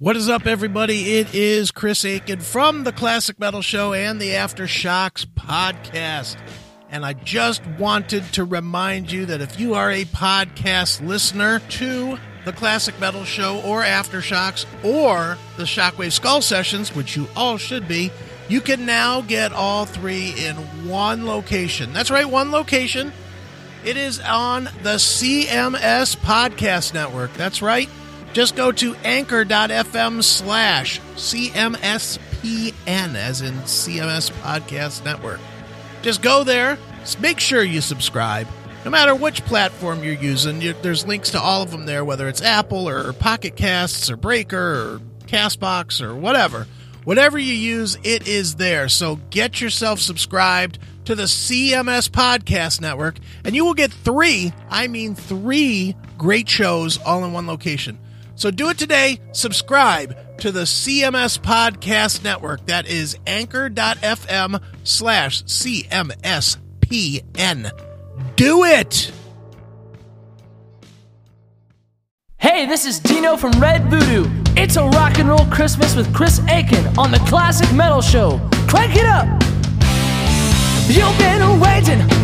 What is up, everybody? It is Chris Akin from the Classic Metal Show and the Aftershocks podcast. And I just wanted to remind you that if you are a podcast listener to the Classic Metal Show or Aftershocks or the Shockwave Skull Sessions, which you all should be, you can now get all three in one location. That's right, one location. It is on the CMS Podcast Network. That's right. Just go to anchor.fm slash CMSPN, as in CMS Podcast Network. Just go there, make sure you subscribe. No matter which platform you're using, you, there's links to all of them there, whether it's Apple or Pocket Casts or Breaker or Castbox or whatever. Whatever you use, it is there. So get yourself subscribed to the CMS Podcast Network, and you will get three, I mean three, great shows all in one location. So do it today. Subscribe to the CMS Podcast Network. That is anchor.fm slash CMSPN. Do it! Hey, this is Dino from Red Voodoo. It's a rock and roll Christmas with Chris Akin on the Classic Metal Show. Crank it up! You've been waiting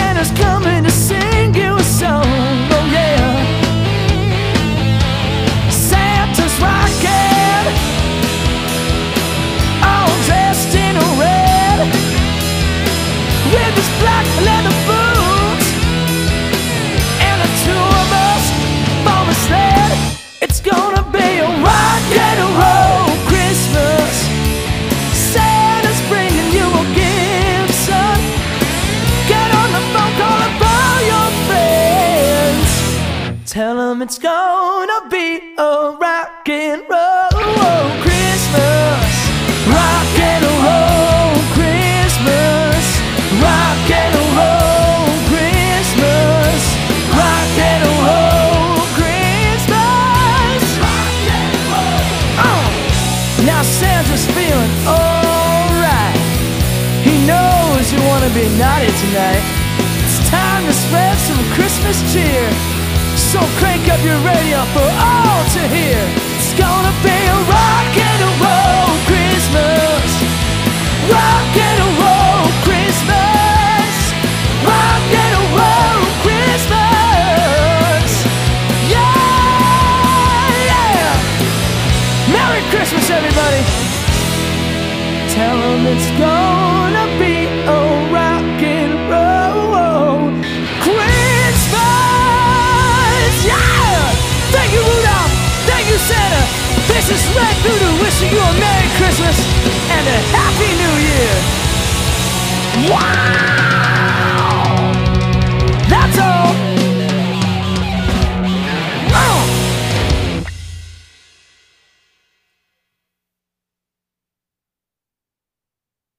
Santa's coming to sing you a song. Oh yeah. Santa's rocking, all dressed in red, with his Tell them it's gonna be a rock and roll oh, Christmas. Rock and roll Christmas. Rock and roll Christmas. Rock and roll Christmas. Oh. Now Santa's feeling alright. He knows you want to be naughty tonight. It's time to spread some Christmas cheer. So crank up your radio for all to hear. It's gonna be a rock and a roll Christmas. Rock and a roll Christmas. Rock and a roll Christmas. Yeah, yeah. Merry Christmas, everybody. Tell them it's gonna This is Red Voodoo wishing you a Merry Christmas and a Happy New Year! Wow!